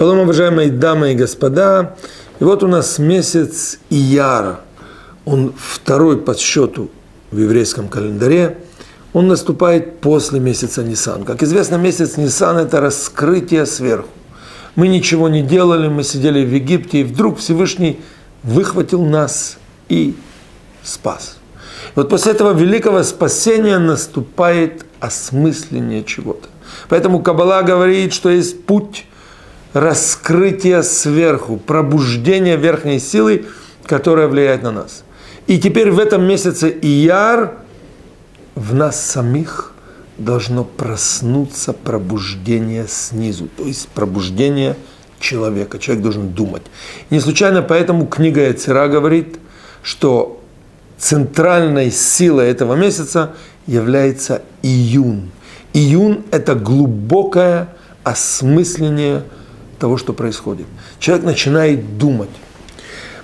Шалом, уважаемые дамы и господа. И вот у нас месяц Ияр. Он второй по счету в еврейском календаре. Он наступает после месяца Нисан. Как известно, месяц Нисан – это раскрытие сверху. Мы ничего не делали, мы сидели в Египте, и вдруг Всевышний выхватил нас и спас. Вот после этого великого спасения наступает осмысление чего-то. Поэтому Каббала говорит, что есть путь раскрытия сверху, пробуждения верхней силы, которая влияет на нас. И теперь в этом месяце Ияр в нас самих должно проснуться пробуждение снизу, то есть пробуждение человека. Человек должен думать. не случайно поэтому книга Яцера говорит, что центральной силой этого месяца является июнь. Июнь – это глубокое осмысление того, что происходит. Человек начинает думать.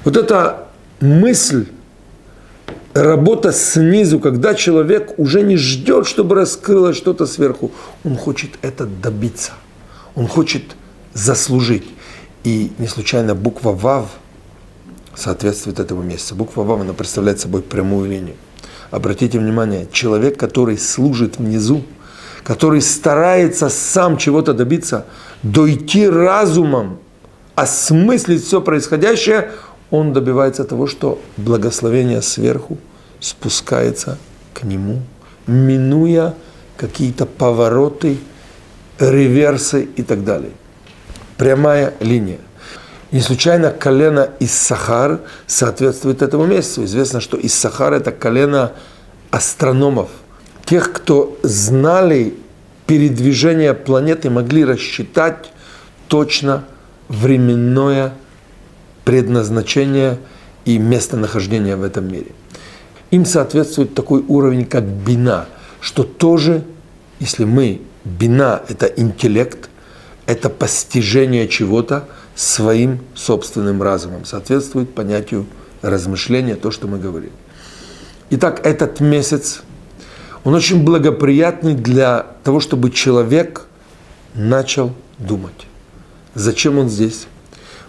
Вот эта мысль, работа снизу, когда человек уже не ждет, чтобы раскрылось что-то сверху, он хочет это добиться, он хочет заслужить. И не случайно буква ВАВ соответствует этому месяцу. Буква ВАВ, она представляет собой прямую линию. Обратите внимание, человек, который служит внизу, который старается сам чего-то добиться – дойти разумом, осмыслить все происходящее, он добивается того, что благословение сверху спускается к нему, минуя какие-то повороты, реверсы и так далее. Прямая линия. Не случайно колено из Сахар соответствует этому месяцу. Известно, что из Сахар это колено астрономов, тех, кто знали передвижения планеты могли рассчитать точно временное предназначение и местонахождение в этом мире. Им соответствует такой уровень, как бина, что тоже, если мы, бина – это интеллект, это постижение чего-то своим собственным разумом, соответствует понятию размышления, то, что мы говорим. Итак, этот месяц он очень благоприятный для того, чтобы человек начал думать. Зачем он здесь?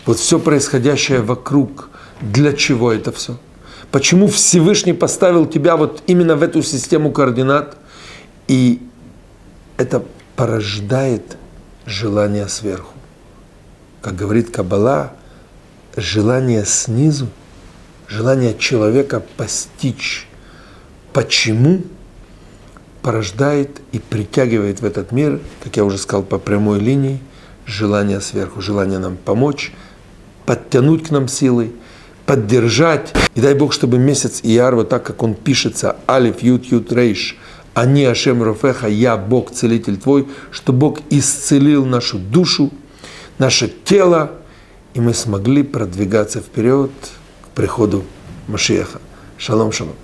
Вот все происходящее вокруг, для чего это все? Почему Всевышний поставил тебя вот именно в эту систему координат? И это порождает желание сверху. Как говорит Каббала, желание снизу, желание человека постичь, почему – порождает и притягивает в этот мир, как я уже сказал, по прямой линии, желание сверху, желание нам помочь, подтянуть к нам силы, поддержать. И дай Бог, чтобы месяц Ияр, вот так как он пишется, Алиф, Ют, Ют, Рейш, Ани Ашем Рофеха, я Бог, целитель твой, что Бог исцелил нашу душу, наше тело, и мы смогли продвигаться вперед к приходу Машиеха. Шалом, шалом.